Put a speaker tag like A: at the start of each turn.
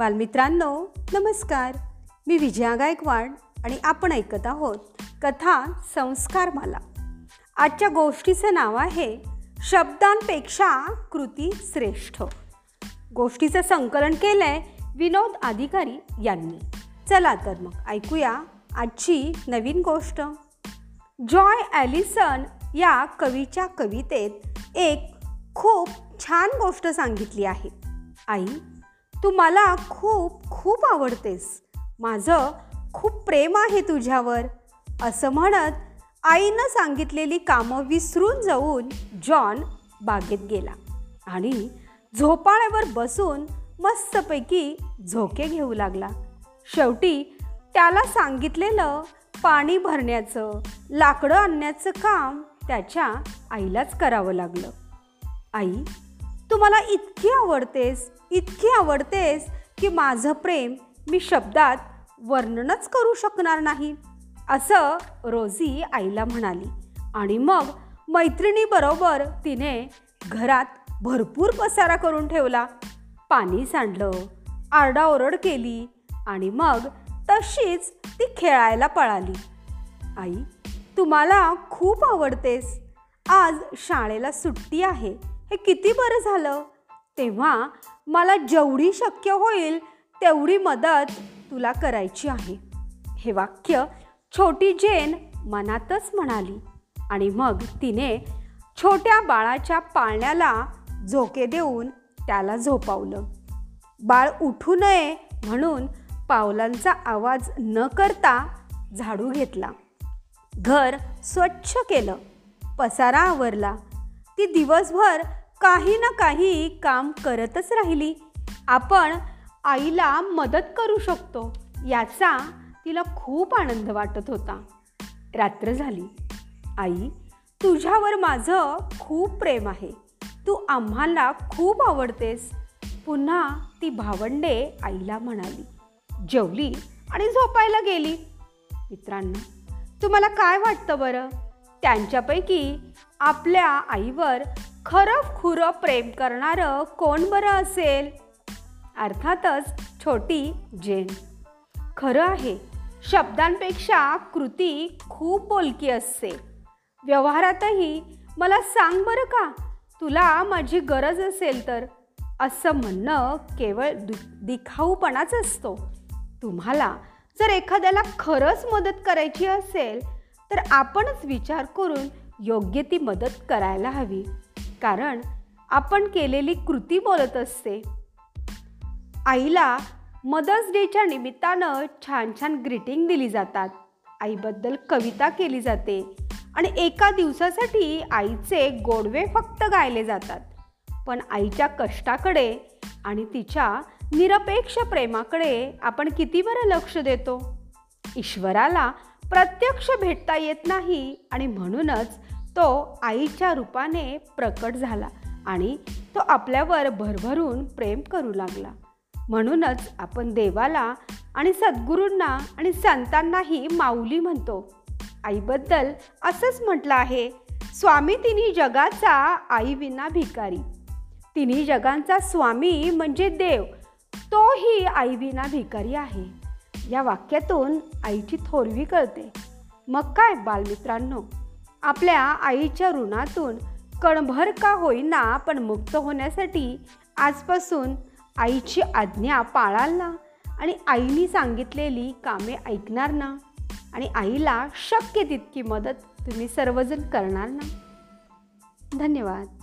A: बालमित्रांनो नमस्कार. मी विजया गायकवाड आणि आपण ऐकत आहोत कथा संस्कार मला आजच्या गोष्टीचं नाव आहे शब्दांपेक्षा कृती श्रेष्ठ. गोष्टीचं संकलन केलं आहे विनोद अधिकारी यांनी. चला तर मग ऐकूया आजची नवीन गोष्ट. जॉय ॲलिसन या कवीच्या कवितेत एक खूप छान गोष्ट सांगितली आहे. आई तू मला खूप खूप आवडतेस. माझं खूप प्रेम आहे तुझ्यावर. असं म्हणत आईनं सांगितलेली कामं विसरून जाऊन जॉन बागेत गेला आणि झोपाळ्यावर बसून मस्तपैकी झोके घेऊ लागला. शेवटी त्याला सांगितलेलं पाणी भरण्याचं लाकडं आणण्याचं काम त्याच्या आईलाच करावं लागलं. आई तू मला इतकी आवडतेस इतकी आवडतेस की माझं प्रेम मी शब्दात वर्णनच करू शकणार नाही. असं रोजी आईला म्हणाली. आणि मग मैत्रिणीबरोबर तिने घरात भरपूर पसारा करून ठेवला. पाणी सांडलं आरडाओरड केली आणि मग तशीच ती खेळायला पळाली. आई तुम्हाला खूप आवडतेस. आज शाळेला सुट्टी आहे. हे किती बरं झालं? तेव्हा मला जेवढी शक्य होईल तेवढी मदत तुला करायची आहे. हे वाक्य छोटी जेन मनातच म्हणाली आणि मग तिने छोट्या बाळाच्या पाळण्याला झोके देऊन त्याला झोपावलं. बाळ उठू नये म्हणून पावलांचा आवाज न करता झाडू घेतला. घर स्वच्छ केलं. पसारा आवरला. ती दिवसभर काही ना काही काम करतच राहिली. आपण आईला मदत करू शकतो याचा तिला खूप आनंद वाटत होता. रात्र झाली. आई तुझ्यावर माझं खूप प्रेम आहे. तू आम्हाला खूप आवडतेस. पुन्हा ती भावंडे आईला म्हणाली. जेवली आणि झोपायला गेली. मित्रांनो तुम्हाला काय वाटतं बरं? त्यांच्यापैकी आपल्या आईवर खरं खुरं प्रेम करणारं कोण बरं असेल? अर्थातच छोटी जेन. खरं आहे शब्दांपेक्षा कृती खूप बोलकी असते. व्यवहारातही मला सांग बरं का तुला माझी गरज असेल तर. असं म्हणणं केवळ दु दिखाऊपणाच असतो. तुम्हाला जर एखाद्याला खरंच मदत करायची असेल तर आपणच विचार करून योग्य ती मदत करायला हवी. कारण आपण केलेली कृती बोलत असते. आईला मदर्स डेच्या निमित्तानं छान छान ग्रीटिंग दिली जातात. आईबद्दल कविता केली जाते आणि एका दिवसासाठी आईचे गोडवे फक्त गायले जातात. पण आईच्या कष्टाकडे आणि तिच्या निरपेक्ष प्रेमाकडे आपण किती बरं लक्ष देतो? ईश्वराला प्रत्यक्ष भेटता येत नाही आणि म्हणूनच तो आईच्या रूपाने प्रकट झाला आणि तो आपल्यावर भरभरून प्रेम करू लागला. म्हणूनच आपण देवाला आणि सद्गुरूंना आणि संतांनाही माऊली म्हणतो. आईबद्दल असंच म्हटलं आहे स्वामी तिन्ही जगाचा आईविना भिकारी. तिन्ही जगांचा स्वामी म्हणजे देव. तोही आईविना भिकारी आहे. या वाक्यातून आईची थोरवी कळते. मग काय बालमित्रांनो? आपल्या आईच्या ऋणातून कणभर का होईना पण मुक्त होण्यासाठी आजपासून आईची आज्ञा पाळाल ना? आणि आईने सांगितलेली कामे ऐकणार ना? आणि आईला शक्य तितकी मदत तुम्ही सर्वजण करणार ना? धन्यवाद.